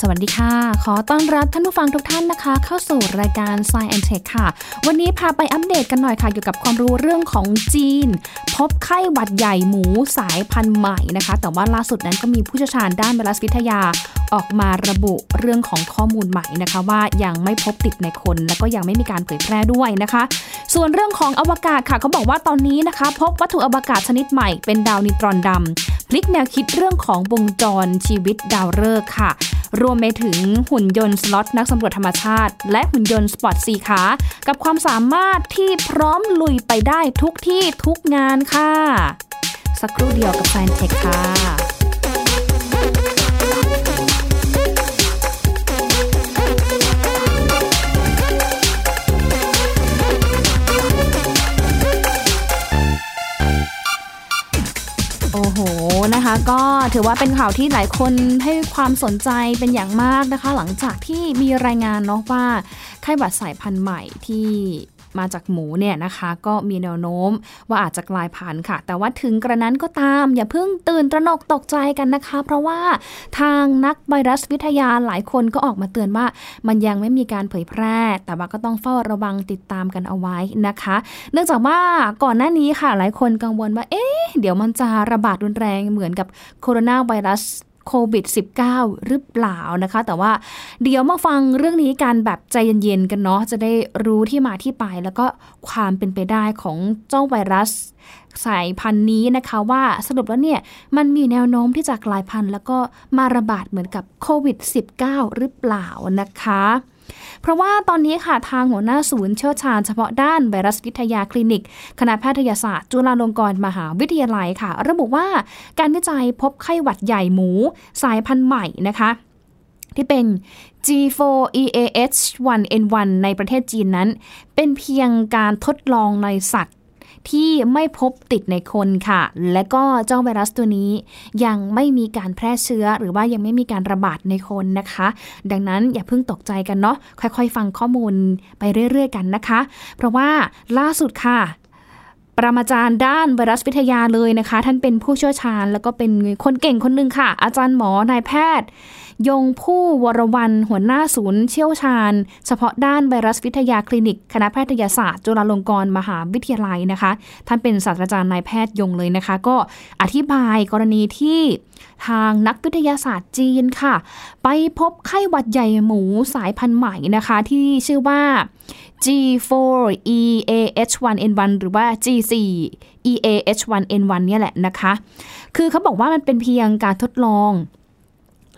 สวัสดีค่ะ ขอต้อนรับท่านผู้ฟังทุกท่านนะคะ เข้าสู่รายการ Science and Tech ค่ะ วันนี้พาไปอัปเดตกันหน่อยค่ะ เกี่ยวกับความรู้เรื่องของจีน พบไข้หวัดใหญ่หมูสายพันธุ์ใหม่นะคะ แต่ว่าล่าสุดนั้นก็มีผู้เชี่ยวชาญด้านไวรัสวิทยาออกมาระบุเรื่องของข้อมูลใหม่นะคะ ว่ายังไม่พบติดในคน และก็ยังไม่มีการเผยแพร่ด้วยนะคะ ส่วนเรื่องของอวกาศค่ะเขาบอกว่าตอนนี้นะคะ พบวัตถุอวกาศชนิดใหม่เป็นดาวนิตรอนดพลิกแนวคิดเรื่องของวงจรชีวิตดาวฤกษ์ค่ะ รวมไปถึงหุ่นยนต์สล็อตนักสำรวจธรรมชาติ และหุ่นยนต์ Spot สี่ขา กับความสามารถที่พร้อมลุยไปได้ทุกที่ทุกงานค่ะ สักครู่เดียวกับ Science Tech ค่ะ ก็ถือว่าเป็นข่าวที่หลายคนให้ความสนใจเป็นอย่างมากนะคะ หลังจากที่มีรายงานเนาะว่าไข้หวัดสายพันธุ์ใหม่ที่ มาจากหมูเนี่ยนะคะ ก็มีแนวโน้มว่าอาจจะกลายพันธุ์ค่ะ แต่ว่าถึงกระนั้นก็ตาม อย่าเพิ่งตื่นตระหนกตกใจกันนะคะ เพราะว่าทางนักไวรัสวิทยาหลายคนก็ออกมาเตือนว่า มันยังไม่มีการเผยแพร่ แต่ว่าก็ต้องเฝ้าระวังติดตามกันเอาไว้นะคะ เนื่องจากว่าก่อนหน้านี้ค่ะ หลายคนกังวลว่าเอ๊ะเดี๋ยวมันจะระบาดรุนแรงเหมือนกับโคโรนาไวรัส โควิด -19 หรือเปล่านะคะ แต่ว่าเดี๋ยวมาฟังเรื่องนี้กันแบบใจเย็นๆกันเนาะจะได้รู้ที่มาที่ไป แล้วก็ความเป็นไปได้ของเจ้าไวรัสสายพันธุ์นี้นะคะว่าสรุปแล้วเนี่ยมันมีแนวโน้มที่จะกลายพันธุ์ แล้วก็มาระบาดเหมือนกับโควิด -19 หรือเปล่านะคะ เพราะว่าตอนนี้ค่ะทางหัวหน้าศูนย์เชี่ยวชาญเฉพาะด้านไวรัสวิทยาคลินิก คณะแพทยศาสตร์ จุฬาลงกรณ์มหาวิทยาลัยค่ะ ระบุว่าการวิจัยพบไข้หวัดใหญ่หมู สายพันธุ์ใหม่นะคะ ที่เป็น G4EAH1N1 ในประเทศจีนนั้น เป็นเพียงการทดลองในสัตว์ ที่ไม่พบติดในคนค่ะ และก็เจ้าไวรัสตัวนี้ ยังไม่มีการแพร่เชื้อ หรือว่ายังไม่มีการระบาดในคนนะคะ ดังนั้นอย่าเพิ่งตกใจกันเนาะค่อยๆ ฟังข้อมูลไปเรื่อยๆ กันนะคะ เพราะว่าล่าสุดค่ะ ปรมาจารย์ด้านไวรัสวิทยาเลยนะคะ ท่านเป็นผู้เชี่ยวชาญ แล้วก็เป็นคนเก่งคนหนึ่งค่ะ อาจารย์หมอนายแพทย์ ยงผู้วรวันหัวหน้าศูนย์เชี่ยวชาญ เฉพาะด้านไวรัสวิทยาคลินิก คณะแพทยศาสตร์ จุฬาลงกรณ์มหาวิทยาลัยนะคะ ท่านเป็นศาสตราจารย์นายแพทย์ยงเลยนะคะ ก็อธิบายกรณีที่ทางนักวิทยาศาสตร์จีนค่ะ ไปพบไข้หวัดใหญ่หมูสายพันธุ์ใหม่นะคะ ที่ชื่อว่า G4EAH1N1 หรือว่า G4EAH1N1 เนี่ยแหละนะคะ คือเขาบอกว่ามันเป็นเพียงการทดลอง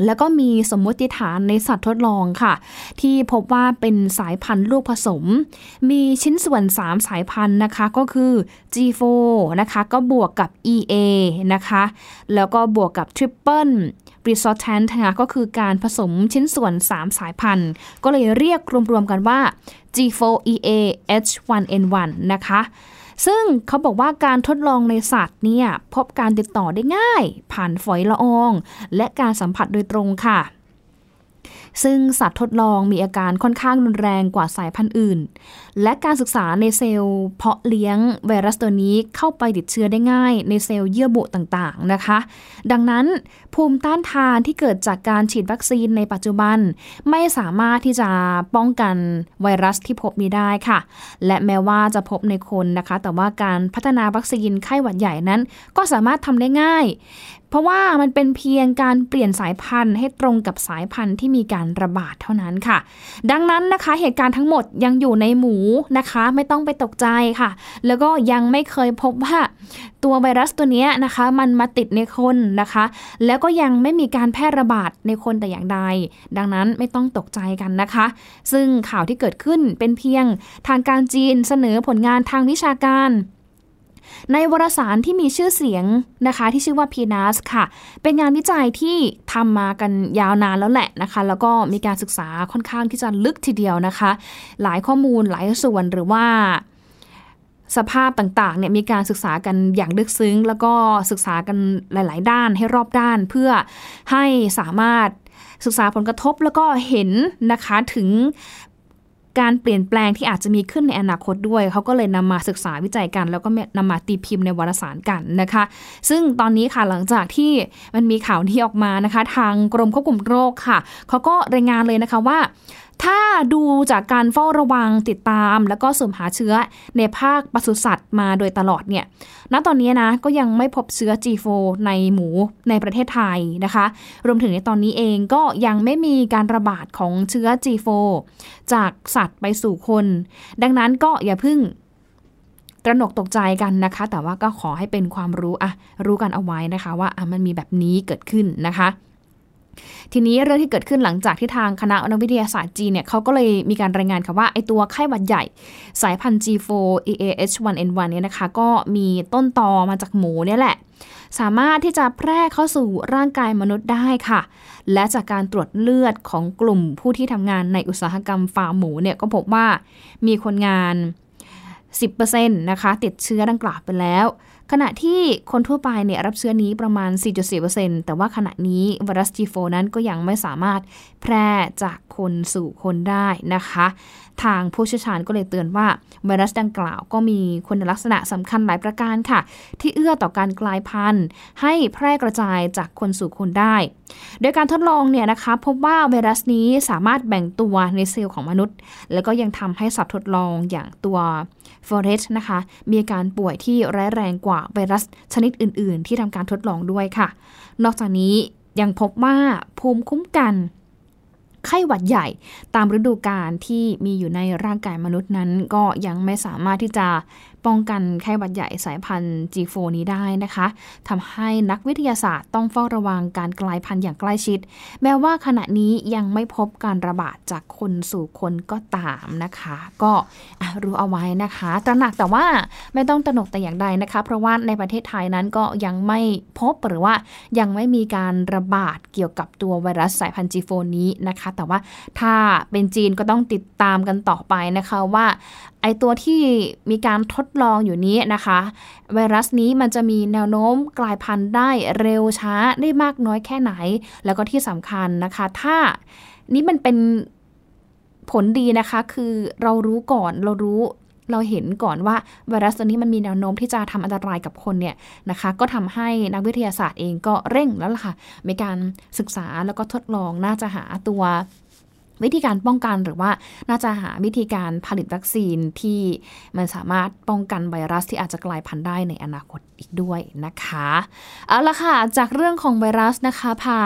แล้วก็มีสมมติฐานในสัตว์ทดลองค่ะ ที่พบว่าเป็นสายพันธุ์ลูกผสม มีชิ้นส่วน 3 สายพันธุ์นะคะก็คือ G4 นะคะก็บวกกับ EA นะคะแล้วก็บวกกับ Triple Resultant นะคะก็คือการผสมชิ้นส่วน 3 สายพันธุ์ ก็เลยเรียกรวมๆกันว่า G4EAH1N1 นะคะ ซึ่งเขาบอกว่าการทดลองในสัตว์เนี่ยพบการติดต่อได้ง่าย ผ่านฝอยละออง และการสัมผัสโดยตรงค่ะ ซึ่งสัตว์ทดลองมีอาการค่อนข้างรุนแรงกว่าสายพันธุ์อื่น และการศึกษาในเซลล์เพาะเลี้ยงไวรัสตัวนี้เข้าไปติดเชื้อได้ง่าย ในเซลล์เยื่อบุต่างๆนะคะ ดังนั้นภูมิต้านทานที่เกิดจากการฉีดวัคซีนในปัจจุบัน ไม่สามารถที่จะป้องกันไวรัสที่พบนี้ได้ค่ะ และแม้ว่าจะพบในคนนะคะ แต่ว่าการพัฒนาวัคซีนไข้หวัดใหญ่นั้นก็สามารถทำได้ง่าย เพราะว่ามันเป็นเพียงการเปลี่ยนสายพันธุ์ให้ตรงกับสายพันธุ์ที่มีการระบาดเท่านั้นค่ะ ดังนั้นนะคะเหตุการณ์ทั้งหมดยังอยู่ในหมูนะคะ ไม่ต้องไปตกใจค่ะ แล้วก็ยังไม่เคยพบว่า ตัวไวรัสตัวนี้นะคะ มันมาติดในคนนะคะ แล้วก็ยังไม่มีการแพร่ระบาดในคนแต่อย่างใด ดังนั้นไม่ต้องตกใจกันนะคะ ซึ่งข่าวที่เกิดขึ้นเป็นเพียงทางการจีนเสนอผลงานทางวิชาการ ในวารสารที่มีชื่อเสียงนะคะที่ชื่อว่า PNAS ค่ะ เป็นงานวิจัยที่ทำมากันยาวนานแล้วแหละนะคะ แล้วก็มีการศึกษาค่อนข้างที่จะลึกทีเดียวนะคะ หลายข้อมูลหลายส่วนหรือว่าสภาพต่างๆเนี่ยมีการศึกษากันอย่างลึกซึ้ง แล้วก็ศึกษากันหลาย ๆ ด้านให้รอบด้านเพื่อให้สามารถศึกษาผลกระทบแล้วก็เห็นนะคะถึง การเปลี่ยนแปลงที่อาจจะมีขึ้นในอนาคตด้วย เขาก็เลยนำมาศึกษาวิจัยกัน แล้วก็นำมาตีพิมพ์ในวารสารกันนะคะ ซึ่งตอนนี้ค่ะหลังจากที่มันมีข่าวที่ออกมานะคะ ทางกรมควบคุมโรคค่ะ เขาก็รายงานเลยนะคะว่า ถ้าดูจากการเฝ้าระวังติดตาม แล้วก็สุ่มหาเชื้อในภาคปศุสัตว์มาโดยตลอดเนี่ย ณ ตอนนี้นะก็ยังไม่พบเชื้อ G4 ในหมูในประเทศไทยนะคะ รวมถึงในตอนนี้เองก็ยังไม่มีการระบาดของเชื้อ G4 จากสัตว์ไปสู่คน ดังนั้นก็อย่าพึ่งตระหนกตกใจกันนะคะ แต่ว่าก็ขอให้เป็นความรู้อะรู้กันเอาไว้นะคะ ว่าอะมันมีแบบนี้เกิดขึ้นนะคะ ทีนี้เรื่องที่เกิดขึ้นหลังจากที่ทางคณะนักวิทยาศาสตร์จีนเนี่ยเขาก็เลยมีการรายงานค่ะว่าไอตัวไข้หวัดใหญ่ สายพันธุ์ G4 EAH1N1 เนี่ยนะคะ ก็มีต้นตอมาจากหมูเนี่ยแหละ สามารถที่จะแพร่เข้าสู่ร่างกายมนุษย์ได้ค่ะ และจากการตรวจเลือดของกลุ่มผู้ที่ทำงานในอุตสาหกรรมฟาร์มหมูเนี่ยก็พบว่ามีคนงาน 10%นะคะติดเชื้อดังกล่าวไปแล้ว ขณะที่คนทั่วไปเนี่ยรับเชื้อนี้ประมาณ 4.4%แต่ว่าขณะนี้ไวรัส G4 นั้นก็ยังไม่สามารถแพร่จากคนสู่คนได้นะคะ ทางผู้เชี่ยวชาญก็เลยเตือนว่าไวรัสดังกล่าวก็มีคุณลักษณะสำคัญหลายประการค่ะ ที่เอื้อต่อการกลายพันธุ์ ให้แพร่กระจายจากคนสู่คนได้ โดยการทดลองเนี่ยนะคะพบว่าไวรัสนี้สามารถแบ่งตัวในเซลล์ของมนุษย์ แล้วก็ยังทำให้สัตว์ทดลองอย่างตัวฟอเรสนะคะ มีอาการป่วยที่ร้ายแรงกว่าไวรัสชนิดอื่น ๆ ที่ทำการทดลองด้วยค่ะ นอกจากนี้ยังพบว่าภูมิคุ้มกัน ไข้หวัดใหญ่ ตามฤดูกาลที่มีอยู่ในร่างกายมนุษย์นั้น ก็ยังไม่สามารถที่จะ ป้องกันไข้หวัดใหญ่สายพันธุ์ G4 นี้ได้นะคะทำให้นักวิทยาศาสตร์ต้องเฝ้าระวังการกลายพันธุ์อย่างใกล้ชิด แม้ว่าขณะนี้ยังไม่พบการระบาดจากคนสู่คนก็ตามนะคะ ก็รู้เอาไว้นะคะ ตระหนักแต่ว่าไม่ต้องตระหนกแต่อย่างใดนะคะ เพราะว่าในประเทศไทยนั้นก็ยังไม่พบหรือว่ายังไม่มีการระบาดเกี่ยวกับตัวไวรัสสายพันธุ์ G4 นี้นะคะ แต่ว่าถ้าเป็นจีนก็ต้องติดตามกันต่อไปนะคะว่า อตัวที่มีการทดลองอยู่นี้นะคะ ไวรัสนี้มันจะมีแนวโน้มกลายพันธุ์ได้เร็วช้าได้มากน้อยแค่ไหน แล้วก็ที่สำคัญนะคะ ถ้านี้มันเป็นผลดีนะคะคือเรารู้ก่อนเรารู้เราเห็นก่อนว่าไวรัสตัวนี้มันมีแนวโน้มที่จะทำอันตรายกับคนเนี่ยนะคะ ก็ทำให้นักวิทยาศาสตร์เองก็เร่งแล้วล่ะค่ะมีการศึกษาแล้วก็ทดลองน่าจะหาตัว วิธีการป้องกันหรือว่าน่าจะหาวิธีการผลิตวัคซีนที่มันสามารถป้องกันไวรัสที่อาจจะกลายพันธุ์ได้ในอนาคตอีกด้วยนะคะเอาละค่ะจากเรื่องของไวรัสนะคะพา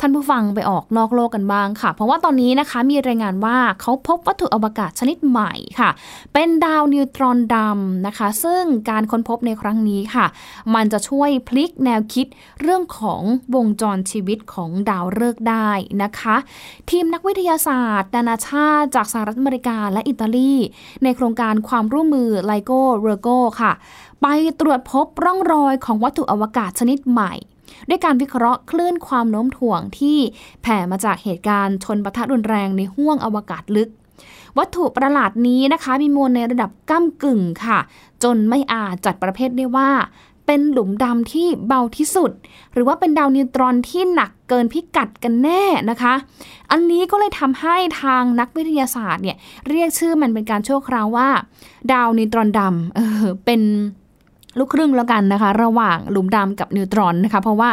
ท่านผู้ฟังไปออกนอกโลกกันบ้างค่ะ เพราะว่าตอนนี้นะคะมีรายงานว่าเขาพบวัตถุอวกาศชนิดใหม่ค่ะ เป็นดาวนิวตรอนดำนะคะ ซึ่งการค้นพบในครั้งนี้ค่ะ มันจะช่วยพลิกแนวคิดเรื่องของวงจรชีวิตของดาวฤกษ์ได้นะคะ ทีมนักวิทยาศาสศาสตร์ นานาชาติ จากสหรัฐอเมริกาและอิตาลี ในโครงการความร่วมมือไลโก้เรโกค่ะ ไปตรวจพบร่องรอยของวัตถุอวกาศชนิดใหม่ ด้วยการวิเคราะห์คลื่นความโน้มถ่วงที่แผ่มาจากเหตุการณ์ชนปะทะรุนแรงในห้วงอวกาศลึกวัตถุประหลาดนี้นะคะ มีมวลในระดับก้ากึ่งค่ะ จนไม่อาจจัดประเภทได้ว่า เป็นหลุมดำที่เบาที่สุด หรือว่าเป็นดาวนิวตรอนที่หนักเกินพิกัดกันแน่นะคะ อันนี้ก็เลยทำให้ทางนักวิทยาศาสตร์เนี่ยเรียกชื่อมันเป็นการชั่วคราวว่า ดาวนิวตรอนดำเออเป็น ลูกครึ่งแล้วกันนะคะ ระหว่างหลุมดำกับนิวตรอนนะคะ เพราะว่า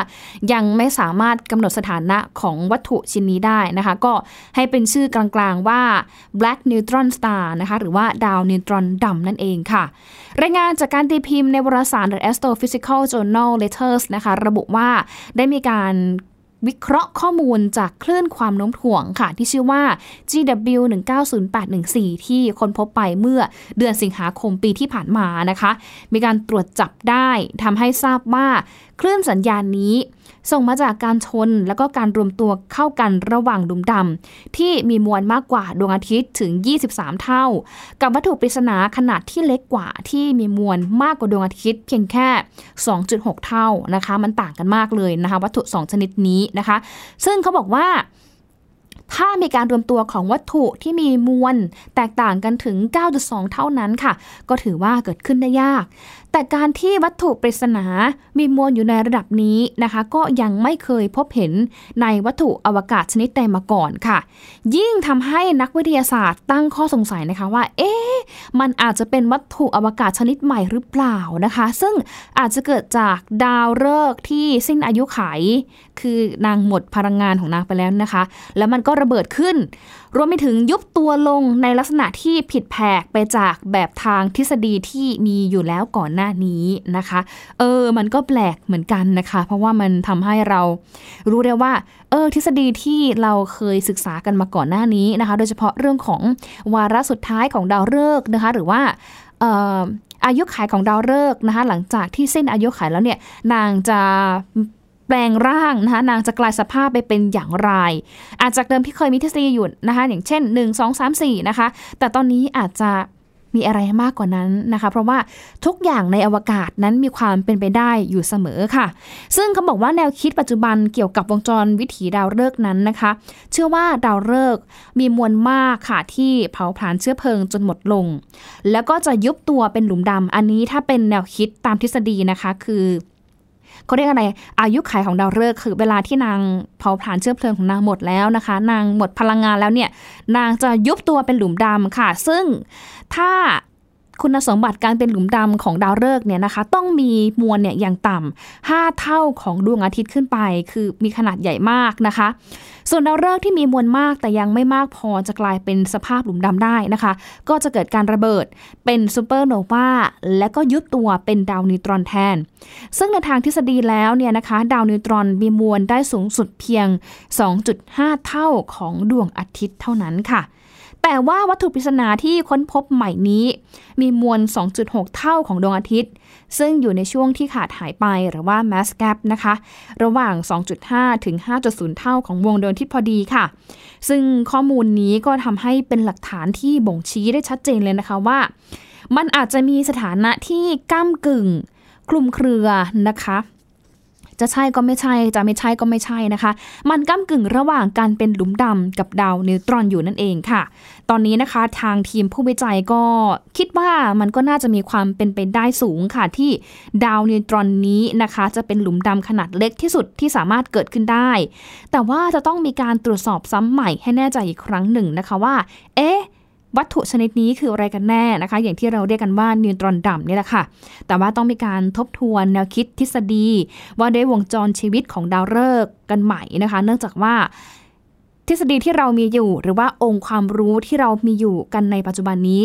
ยังไม่สามารถกำหนดสถานะของวัตถุชิ้นนี้ได้นะคะ ก็ให้เป็นชื่อกลางๆว่า black neutron star นะคะ หรือว่าดาวนิวตรอนดำนั่นเองค่ะ รายงานจากการตีพิมพ์ในวารสาร The Astrophysical Journal Letters นะคะ ระบุว่าได้มีการ วิเคราะห์ข้อมูลจากคลื่นความโน้มถ่วงค่ะ ที่ชื่อว่า GW 190814 ที่ค้นพบไปเมื่อเดือนสิงหาคมปีที่ผ่านมานะคะ มีการตรวจจับได้ทำให้ทราบว่าคลื่นสัญญาณนี้ ส่งมาจากการชนแล้วก็การรวมตัวเข้ากันระหว่างดุมดำที่มีมวลมากกว่าดวงอาทิตย์ถึง 23 เท่า กับวัตถุปริศนาขนาดที่เล็กกว่าที่มีมวลมากกว่าดวงอาทิตย์เพียงแค่ 2.6 เท่านะคะ มันต่างกันมากเลยนะคะวัตถุ 2 ชนิดนี้นะคะ ซึ่งเขาบอกว่าถ้ามีการรวมตัวของวัตถุที่มีมวลแตกต่างกันถึง 9.2 เท่านั้นค่ะ ก็ถือว่าเกิดขึ้นได้ยาก แต่การที่วัตถุปริศนา มีมวลอยู่ในระดับนี้นะคะ ก็ยังไม่เคยพบเห็นในวัตถุอวกาศชนิดใดมาก่อนค่ะ ยิ่งทำให้นักวิทยาศาสตร์ตั้งข้อสงสัยนะคะว่า เอ๊ะ มันอาจจะเป็นวัตถุอวกาศชนิดใหม่หรือเปล่านะคะ ซึ่งอาจจะเกิดจากดาวฤกษ์ที่สิ้นอายุไข คือนางหมดพลังงานของนางไปแล้วนะคะ แล้วมันก็ระเบิดขึ้น รวมไปถึงยุบตัวลงในลักษณะที่ผิดแผกไปจากแบบทางทฤษฎีที่มีอยู่แล้วก่อนหน้านี้นะคะ เออ มันก็แปลกเหมือนกันนะคะ เพราะว่ามันทำให้เรารู้ได้ว่า เออ ทฤษฎีที่เราเคยศึกษากันมาก่อนหน้านี้นะคะ โดยเฉพาะเรื่องของวาระสุดท้ายของดาวฤกษ์นะคะ หรือว่าอายุขัยของดาวฤกษ์นะคะ หลังจากที่เส้นอายุขัยแล้วเนี่ยนางจะ แปลงร่างนะคะนางจะกลายสภาพไปเป็นอย่างไร อาจจากเดิมที่เคยมีทฤษฎีอยู่นะคะ อย่างเช่น 1 2 3 4 นะคะ แต่ตอนนี้อาจจะมีอะไรมากกว่านั้นนะคะ เพราะว่าทุกอย่างในอวกาศนั้นมีความเป็นไปได้อยู่เสมอค่ะ ซึ่งเขาบอกว่าแนวคิดปัจจุบันเกี่ยวกับวงจรวิถีดาวฤกษ์นั้นนะคะ เชื่อว่าดาวฤกษ์มีมวลมากค่ะที่เผาผลาญเชื้อเพลิงจนหมดลง แล้วก็จะยุบตัวเป็นหลุมดำอันนี้ถ้าเป็นแนวคิดตามทฤษฎีนะคะคือ เขาเรียกอะไรอายุขัยของดาวฤกษ์คือเวลาที่นางเผาผลาญเชื้อเพลิงของนางหมดแล้วนะคะ นางหมดพลังงานแล้วเนี่ยนางจะยุบตัวเป็นหลุมดำค่ะ ซึ่งถ้า คุณสมบัติการเป็นหลุมดำของดาวฤกษ์เนี่ยนะคะ ต้องมีมวลเนี่ยอย่างต่ำห้าเท่าของดวงอาทิตย์ขึ้นไป คือมีขนาดใหญ่มากนะคะ ส่วนดาวฤกษ์ที่มีมวลมากแต่ยังไม่มากพอจะกลายเป็นสภาพหลุมดำได้นะคะ ก็จะเกิดการระเบิดเป็นซูเปอร์โนวาและก็ยุบตัวเป็นดาวนิวตรอนแทน ซึ่งในทางทฤษฎีแล้วเนี่ยนะคะดาวนิวตรอนมีมวลได้สูงสุดเพียง 2.5 เท่าของดวงอาทิตย์เท่านั้นค่ะ แต่ว่าวัตถุปริศนาที่ค้นพบใหม่นี้ มีมวล 2.6 เท่าของดวงอาทิตย์ ซึ่งอยู่ในช่วงที่ขาดหายไปหรือว่า mass gap นะคะ ระหว่าง 2.5 ถึง 5.0 เท่าของวงดวงอาทิตย์พอดีค่ะ ซึ่งข้อมูลนี้ก็ทำให้เป็นหลักฐานที่บ่งชี้ได้ชัดเจนเลยนะคะว่า มันอาจจะมีสถานะที่ก้ากึ่ง คลุมเครือนะคะ จะใช่ก็ไม่ใช่ จะไม่ใช่ก็ไม่ใช่นะคะ มันก้ากึ่งระหว่างการเป็นหลุมดำกับดาวนิวตรอนอยู่นั่นเองค่ะ ตอนนี้นะคะทางทีมผู้วิจัยก็คิดว่ามันก็น่าจะมีความเป็นไปได้สูงค่ะที่ดาวนิวตรอนนี้นะคะ จะเป็นหลุมดำขนาดเล็กที่สุดที่สามารถเกิดขึ้นได้ แต่ว่าจะต้องมีการตรวจสอบซ้ำใหม่ให้แน่ใจอีกครั้งหนึ่งนะคะว่า เอ๊ะ วัตถุชนิดนี้คืออะไรกันแน่นะคะ อย่างที่เราเรียกกันว่านิวตรอนดำนี่แหละค่ะ แต่ว่าต้องมีการทบทวนแนวคิดทฤษฎี ว่าได้วงจรชีวิตของดาวฤกษ์กันใหม่นะคะ เนื่องจากว่าทฤษฎีที่เรามีอยู่ หรือว่าองค์ความรู้ที่เรามีอยู่กันในปัจจุบันนี้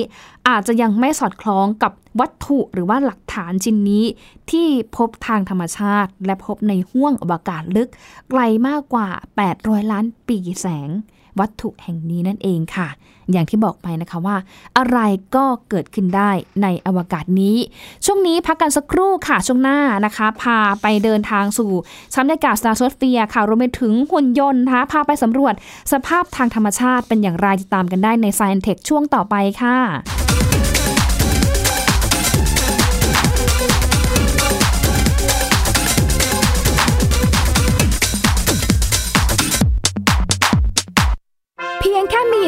อาจจะยังไม่สอดคล้องกับวัตถุหรือว่าหลักฐานชิ้นนี้ ที่พบทางธรรมชาติ และพบในห้วงอวกาศลึก ไกลมากกว่า 800 ล้านปีแสง วัตถุแห่งนี้นั่นเองค่ะ อย่างที่บอกไปนะคะว่า อะไรก็เกิดขึ้นได้ในอวกาศนี้ ช่วงนี้พักกันสักครู่ค่ะ ช่วงหน้านะคะ พาไปเดินทางสู่ชั้นบรรยากาศสตาร์โซเฟียค่ะรวมไปถึงหุ่นยนต์นะคะพาไปสำรวจสภาพทางธรรมชาติเป็นอย่างไรติดตามกันได้ใน Science Tech ช่วงต่อไปค่ะ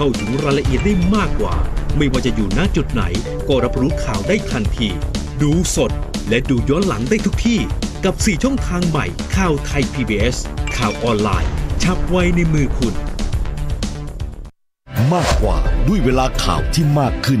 เข้าถึงรายละเอียดได้มากกว่า ไม่ว่าจะอยู่ณจุดไหน ก็รับรู้ข่าวได้ทันที ดูสดและดูย้อนหลังได้ทุกที่ กับ 4 ช่องทางใหม่ข่าวไทย PBS ข่าวออนไลน์ ชับไว้ในมือคุณ มากกว่าด้วยเวลาข่าวที่มากขึ้น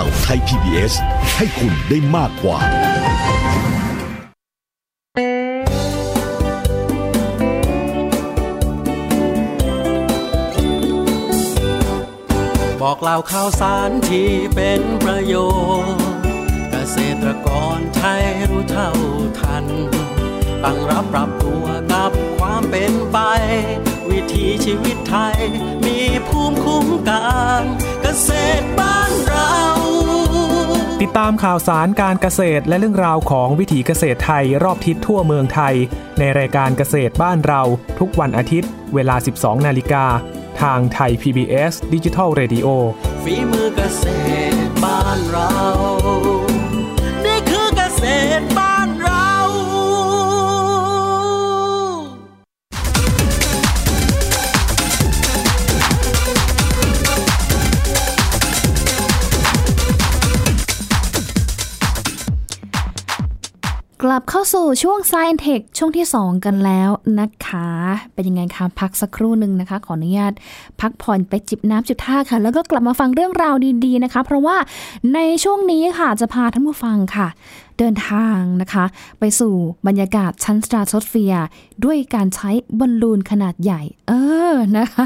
ข่าวไทย PBS ให้คุณได้มากกว่า บอกเล่าข่าวสารที่เป็นประโยชน์ เกษตรกรไทยรู้เท่าทัน ตั้งรับปรับตัวกับ ความเป็นไป วิถีชีวิตไทย มีภูมิคุ้มกันเกษตรบ้านเราติดตามข่าวสารการเกษตรและเรื่องราวของวิถีเกษตรไทยรอบทิศทั่วเมืองไทย ในรายการเกษตรบ้านเรา ทุกวันอาทิตย์ เวลา 12 นาฬิกา ทางไทย PBS Digital Radio ฝีมือเกษตรบ้านเรา กลับเข้าสู่ช่วง Science Tech ช่วงที่ 2 กันแล้วนะคะ เป็นยังไงคะพักสักครู่หนึ่งนะคะ ขออนุญาตพักผ่อนไปจิบน้ำจิบท่าค่ะ แล้วก็กลับมาฟังเรื่องราวดีๆนะคะ เพราะว่าในช่วงนี้ค่ะจะพาท่านผู้ฟังค่ะ เดินทางนะคะ ไปสู่บรรยากาศชั้นสตราโทสเฟียร์ด้วยการใช้บอลลูนขนาดใหญ่ เออนะคะ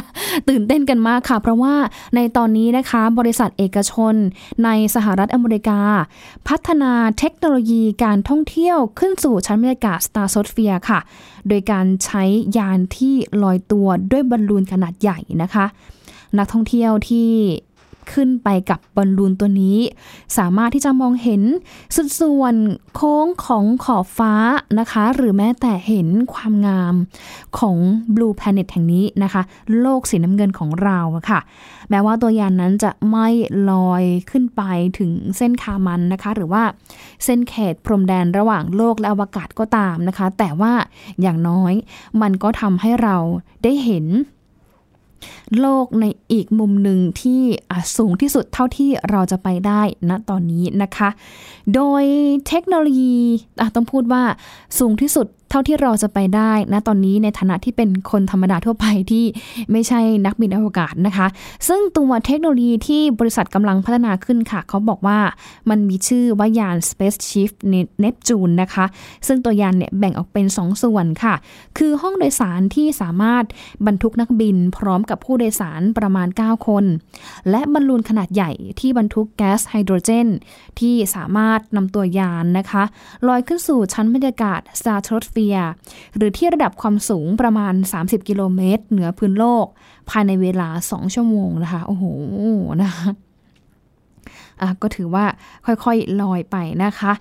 ตื่นเต้นกันมากค่ะ เพราะว่าในตอนนี้นะคะบริษัทเอกชนในสหรัฐอเมริกา พัฒนาเทคโนโลยีการท่องเที่ยวขึ้นสู่ชั้นบรรยากาศสตราโทสเฟียร์ค่ะ โดยการใช้ยานที่ลอยตัวด้วยบอลลูนขนาดใหญ่นะคะ นักท่องเที่ยวที่ ขึ้นไปกับบอลลูนตัวนี้ สามารถที่จะมองเห็นสุดส่วนโค้งของขอบฟ้านะคะ หรือแม้แต่เห็นความงามของ Blue Planet แห่งนี้นะคะ โลกสีน้ำเงินของเราค่ะ แม้ว่าตัวยานนั้นจะไม่ลอยขึ้นไปถึงเส้นคามันนะคะ หรือว่าเส้นเขตพรมแดนระหว่างโลกและอวกาศก็ตามนะคะ แต่ว่าอย่างน้อยมันก็ทำให้เราได้เห็น โลกในอีกมุมหนึ่งที่สูงที่สุดเท่าที่เราจะไปได้ณตอนนี้นะคะ โดยเทคโนโลยีต้องพูดว่าสูงที่สุด เท่าที่เราจะไปได้ณตอนนี้ในฐานะที่เป็นคนธรรมดาทั่วไปที่ไม่ใช่นักบินอวกาศนะคะ ซึ่งตัวเทคโนโลยีที่บริษัทกำลังพัฒนาขึ้นค่ะ เขาบอกว่ามันมีชื่อว่ายาน Spaceship Neptune นะคะ ซึ่งตัวยานเนี่ยแบ่งออกเป็น 2 ส่วนค่ะ คือห้องโดยสารที่สามารถบรรทุกนักบินพร้อมกับผู้โดยสารประมาณ 9 คน และบอลลูนขนาดใหญ่ที่บรรทุกแก๊สไฮโดรเจน ที่สามารถนำตัวยานนะคะ ลอยขึ้นสู่ชั้นบรรยากาศหรือที่ระดับความสูงประมาณ 30 กิโลเมตร เหนือพื้นโลก ภายในเวลา 2 ชั่วโมงนะคะ โอ้โหนะคะ ก็ถือว่าค่อยๆ ลอยไปนะคะ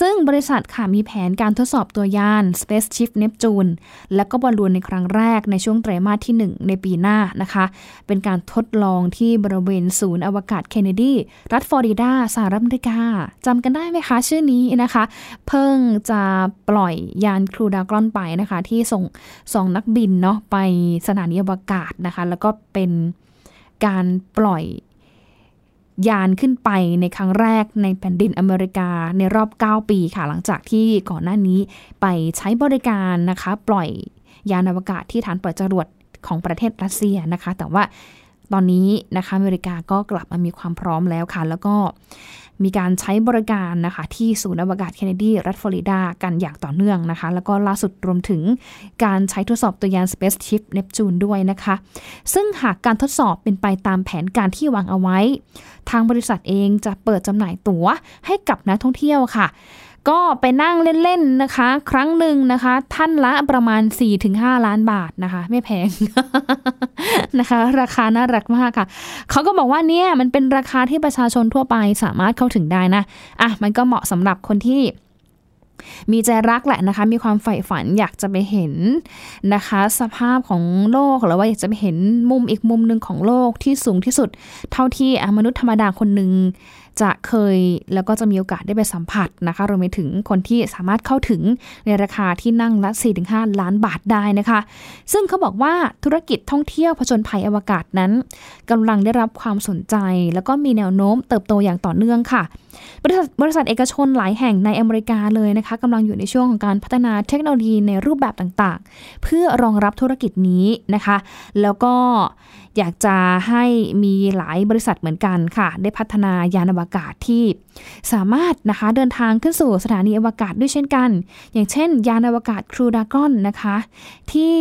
ซึ่งบริษัทค่ะมีแผนการทดสอบตัวยาน Spaceship Neptune และก็บอลลูนในครั้งแรกในช่วงไตรมาสที่ 1 ในปีหน้านะคะ เป็นการทดลองที่บริเวณศูนย์อวกาศเคนเนดี รัฐฟลอริดาสหรัฐอเมริกาจำกันได้ไหมคะ ชื่อนี้นะคะ เพิ่งจะปล่อยยานครูดากรอนไปนะคะ ที่ส่งสองนักบินเนาะไปสถานีอวกาศนะคะ แล้วก็เป็นการปล่อย ยานขึ้นไปในครั้งแรกในแผ่นดินอเมริกาในรอบ 9 ปีค่ะ หลังจากที่ก่อนหน้านี้ไปใช้บริการนะคะ ปล่อยยานอวกาศที่ฐานปล่อยจรวดของประเทศรัสเซียนะคะ แต่ว่าตอนนี้นะคะอเมริกาก็กลับมามีความพร้อมแล้วค่ะ แล้วก็มีการใช้บริการนะคะที่ศูนย์อวกาศเคนเนดี รัฐฟลอริดา กันอย่างต่อเนื่องนะคะ แล้วก็ล่าสุดรวมถึงการใช้ทดสอบตัวยาน Spaceship Neptune ด้วยนะคะ ซึ่งหากการทดสอบเป็นไปตามแผนการที่วางเอาไว้ ทางบริษัทเองจะเปิดจำหน่ายตั๋วให้กับนักท่องเที่ยวค่ะ ก็ไปนั่งเล่นๆนะคะ ครั้งหนึ่งนะคะ ท่านละประมาณ 4-5 ล้านบาทนะคะ ไม่แพงนะคะ ราคาน่ารักมากค่ะ เขาก็บอกว่าเนี่ยมันเป็นราคาที่ประชาชนทั่วไปสามารถเข้าถึงได้นะ อะมันก็เหมาะสำหรับคนที่ มีใจรักแหละนะคะ มีความใฝ่ฝันอยากจะไปเห็นนะคะ สภาพของโลกหรือว่าอยากจะไปเห็นมุมอีกมุมหนึ่งของโลกที่สูงที่สุด เท่าที่มนุษย์ธรรมดาคนหนึ่ง จะเคยแล้วก็จะมีโอกาสได้ไปสัมผัสนะคะรวมไปถึงคนที่สามารถเข้าถึงในราคาที่นั่งละ 4-5 ล้านบาทได้นะคะ ซึ่งเขาบอกว่าธุรกิจท่องเที่ยวผจญภัยอวกาศนั้นกำลังได้รับความสนใจ แล้วก็มีแนวโน้มเติบโตอย่างต่อเนื่องค่ะ บริษัทบริษัทเอกชนหลายแห่งในอเมริกาเลยนะคะกำลังอยู่ในช่วงของการพัฒนาเทคโนโลยีในรูปแบบต่างๆ เพื่อรองรับธุรกิจนี้นะคะ แล้วก็ อยากจะให้มีหลายบริษัทเหมือนกันค่ะ ได้พัฒนายานอวกาศที่ สามารถนะคะเดินทางขึ้นสู่สถานีอวกาศด้วยเช่นกัน อย่างเช่น ยานอวกาศครูดากอนนะคะ ที่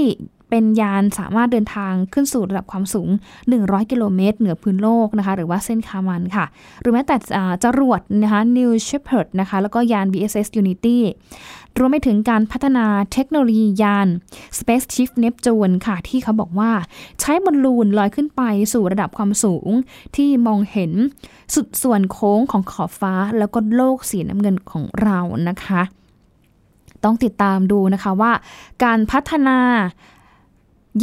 เป็นยานสามารถเดินทางขึ้นสู่ระดับความสูง 100 กิโลเมตร เหนือพื้นโลกนะคะ หรือว่าเส้นคามันค่ะ หรือแม้แต่จรวดนะคะ New Shepard นะคะ แล้วก็ยาน VSS Unity รวมไปถึงการพัฒนาเทคโนโลยียาน Space Ship Neptune ค่ะ ที่เขาบอกว่าใช้บอลลูนลอยขึ้นไปสู่ระดับความสูง ที่มองเห็นสุดส่วนโค้งของขอบฟ้า แล้วก็โลกสีน้ำเงินของเรานะคะ ต้องติดตามดูนะคะว่า การพัฒนา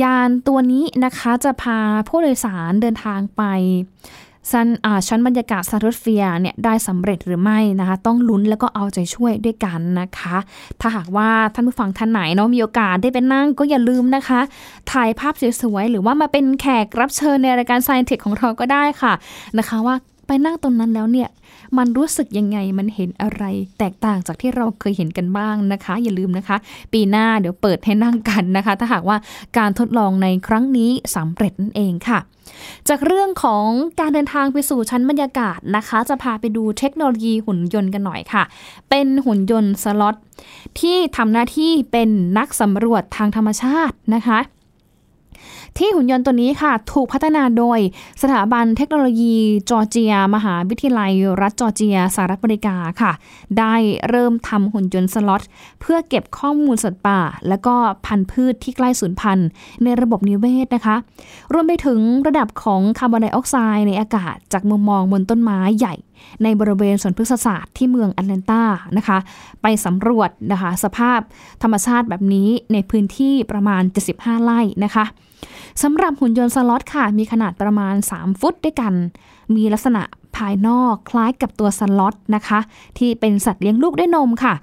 ยานตัวนี้นะคะจะพาผู้โดยสารเดินทางไปชั้นชั้นบรรยากาศสตราโทสเฟียร์เนี่ยได้สำเร็จหรือไม่นะคะ ต้องลุ้นแล้วก็เอาใจช่วยด้วยกันนะคะ ถ้าหากว่าท่านผู้ฟังท่านไหนเนาะมีโอกาสได้ไปนั่งก็อย่าลืมนะคะ ถ่ายภาพสวยๆ หรือว่ามาเป็นแขกรับเชิญในรายการ Science Tech ของเราก็ได้ค่ะนะคะว่าไปนั่งตรงนั้นแล้วเนี่ย มันรู้สึกยังไงมันเห็นอะไร แตกต่างจากที่เราเคยเห็นกันบ้างนะคะ อย่าลืมนะคะ ปีหน้าเดี๋ยวเปิดให้นั่งกันนะคะ ถ้าหากว่าการทดลองในครั้งนี้สำเร็จนั่นเองค่ะ จากเรื่องของการเดินทางไปสู่ชั้นบรรยากาศนะคะ จะพาไปดูเทคโนโลยีหุ่นยนต์กันหน่อยค่ะ เป็นหุ่นยนต์สล็อตที่ทำหน้าที่เป็นนักสำรวจทางธรรมชาตินะคะ ที่หุ่นยนต์ตัวนี้ค่ะ ถูกพัฒนาโดยสถาบันเทคโนโลยีจอร์เจีย มหาวิทยาลัย รัฐจอร์เจียสหรัฐอเมริกาค่ะ ได้เริ่มทำหุ่นยนต์สล็อต เพื่อเก็บข้อมูลสัตว์ป่า และก็พันธุ์พืชที่ใกล้สูญพันธุ์ ในระบบนิเวศนะคะ รวมไปถึงระดับของคาร์บอนไดออกไซด์ในอากาศจากมุมมองบนต้นไม้ใหญ่ในบริเวณสวนพฤกษศาสตร์ที่เมืองแอตแลนตานะคะ ไปสำรวจนะคะสภาพธรรมชาติแบบนี้ในพื้นที่ประมาณ 75 ไร่นะคะสำหรับหุ่นยนต์สล็อตค่ะ มีขนาดประมาณ 3 ฟุตด้วยกัน มีลักษณะภายนอกคล้ายกับตัวสล็อตนะคะ ที่เป็นสัตว์เลี้ยงลูกด้วยนมค่ะ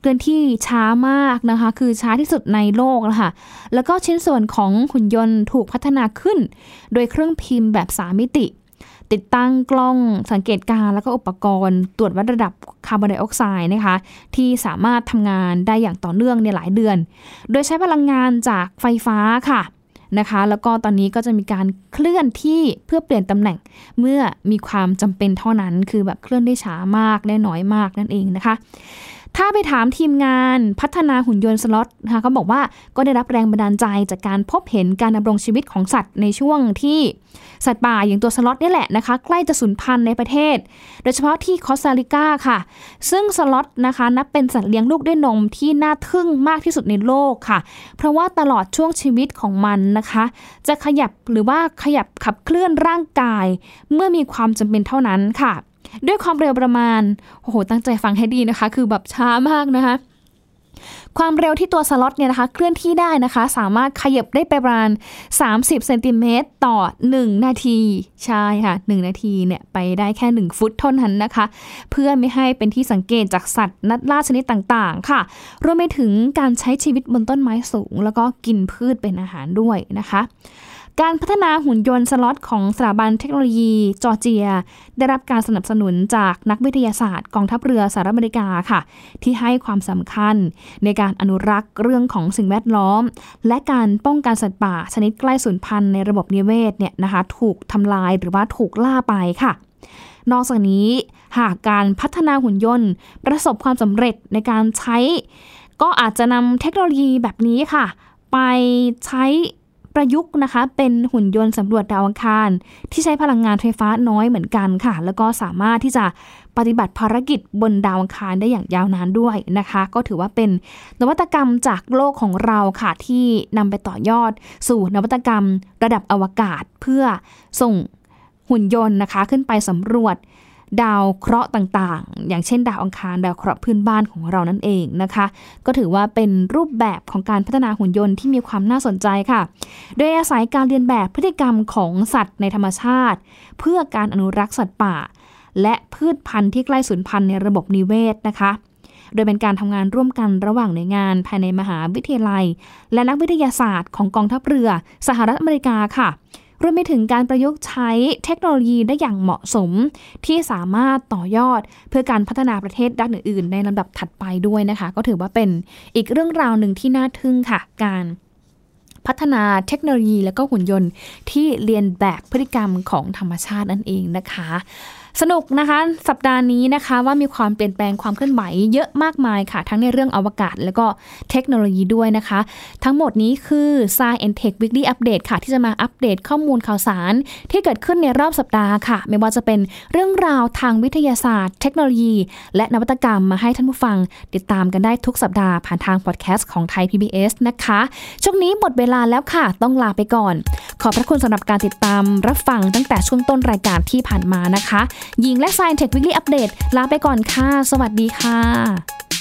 เคลื่อนที่ช้ามากนะคะ คือช้าที่สุดในโลกแล้วค่ะแล้วก็ชิ้นส่วนของหุ่นยนต์ถูกพัฒนาขึ้น โดยเครื่องพิมพ์แบบ3มิติ ติดตั้งกล้องสังเกตการแล้วก็อุปกรณ์ ตรวจวัดระดับคาร์บอนไดออกไซด์นะคะที่สามารถทำงานได้อย่างต่อเนื่องในหลายเดือน โดยใช้พลังงานจากไฟฟ้าค่ะนะคะแล้วก็ตอนนี้ก็จะมีการเคลื่อนที่เพื่อเปลี่ยนตำแหน่งเมื่อมีความจำเป็นเท่านั้น คือแบบเคลื่อนได้ช้ามากได้น้อยมากนั่นเองนะคะ ถ้าไปถามทีมงานพัฒนาหุ่นยนต์สล็อตนะคะเขาบอกว่าก็ได้รับแรงบันดาลใจจากการพบเห็นการดำรงชีวิตของสัตว์ในช่วงที่สัตว์ป่าอย่างตัวสล็อตนี่แหละนะคะ ใกล้จะสูญพันธุ์ในประเทศ โดยเฉพาะที่คอสตาริกาค่ะ ซึ่งสล็อตนะคะนับเป็นสัตว์เลี้ยงลูกด้วยนมที่น่าทึ่งมากที่สุดในโลกค่ะ เพราะว่าตลอดช่วงชีวิตของมันนะคะ จะขยับหรือว่าขยับขับเคลื่อนร่างกาย เมื่อมีความจำเป็นเท่านั้นค่ะ ด้วยความเร็วประมาณโอ้โหตั้งใจฟังให้ดีนะคะ คือแบบช้ามากนะคะความเร็วที่ตัวสล็อตเนี่ยนะคะเคลื่อนที่ได้นะคะ สามารถขยับได้ไปประมาณ 30เซนติเมตรต่อ 1 นาที ใช่ค่ะ 1 นาทีเนี่ยไปได้แค่ 1 ฟุตเท่านั้นนะคะ เพื่อไม่ให้เป็นที่สังเกตจากสัตว์นักล่าชนิดต่างๆ ค่ะ รวมไปถึงการใช้ชีวิตบนต้นไม้สูง แล้วก็กินพืชเป็นอาหารด้วยนะคะ การพัฒนาหุ่นยนต์สล็อตของสถาบันเทคโนโลยีจอร์เจีย ได้รับการสนับสนุนจากนักวิทยาศาสตร์กองทัพเรือสหรัฐอเมริกาค่ะ ที่ให้ความสำคัญในการอนุรักษ์เรื่องของสิ่งแวดล้อม และการป้องกันสัตว์ป่าชนิดใกล้สูญพันธุ์ในระบบนิเวศเนี่ยนะคะถูกทำลายหรือว่าถูกล่าไปค่ะนอกจากนี้หากการพัฒนาหุ่นยนต์ ประสบความสำเร็จในการใช้ ก็อาจจะนำเทคโนโลยีแบบนี้ค่ะ ไปใช้ ประยุกต์นะคะ เป็นหุ่นยนต์สำรวจดาวอังคาร ที่ใช้พลังงานไฟฟ้าน้อยเหมือนกันค่ะ แล้วก็สามารถที่จะปฏิบัติภารกิจบนดาวอังคารได้อย่างยาวนานด้วยนะคะ ก็ถือว่าเป็นนวัตกรรมจากโลกของเราค่ะ ที่นำไปต่อยอด สู่นวัตกรรมระดับอวกาศเพื่อส่งหุ่นยนต์นะคะ ขึ้นไปสำรวจ ดาวเคราะห์ต่างๆ อย่างเช่นดาวอังคารดาวเคราะห์พื้นบ้านของเรานั่นเองนะคะ ก็ถือว่าเป็นรูปแบบของการพัฒนาหุ่นยนต์ที่มีความน่าสนใจค่ะ โดยอาศัยการเรียนแบบพฤติกรรมของสัตว์ในธรรมชาติ เพื่อการอนุรักษ์สัตว์ป่า และพืชพันธุ์ที่ใกล้สูญพันธุ์ในระบบนิเวศนะคะโดยเป็นการทำงานร่วมกันระหว่างหน่วยงานภายในมหาวิทยาลัย และนักวิทยาศาสตร์ของกองทัพเรือ สหรัฐอเมริกาค่ะ รวมไปถึงการประยุกต์ใช้เทคโนโลยีได้อย่างเหมาะสม ที่สามารถต่อยอดเพื่อการพัฒนาประเทศด้านอื่นๆ ในลำดับถัดไปด้วยนะคะ ก็ถือว่าเป็นอีกเรื่องราวหนึ่งที่น่าทึ่งค่ะ การพัฒนาเทคโนโลยีและก็หุ่นยนต์ที่เรียนแบบพฤติกรรมของธรรมชาตินั่นเองนะคะ สนุกนะคะสัปดาห์นี้นะคะว่ามีความเปลี่ยนแปลงความเคลื่อนไหวเยอะมากมายค่ะ ทั้งในเรื่องอวกาศ แล้วก็เทคโนโลยีด้วยนะคะ ทั้งหมดนี้คือ Science and Tech Weekly Update ค่ะ ที่จะมาอัปเดตข้อมูลข่าวสาร ที่เกิดขึ้นในรอบสัปดาห์ค่ะ ไม่ว่าจะเป็นเรื่องราวทางวิทยาศาสตร์ เทคโนโลยี และนวัตกรรมมาให้ท่านผู้ฟัง ติดตามกันได้ทุกสัปดาห์ผ่านทางพอดแคสต์ของไทย PBS นะคะช่วงนี้หมดเวลาแล้วค่ะ ต้องลาไปก่อน ขอบพระคุณสำหรับการติดตามรับฟังตั้งแต่ช่วงต้นรายการที่ผ่านมานะคะหญิงและ Science Tech Weekly Update ลาไปก่อนค่ะ สวัสดีค่ะ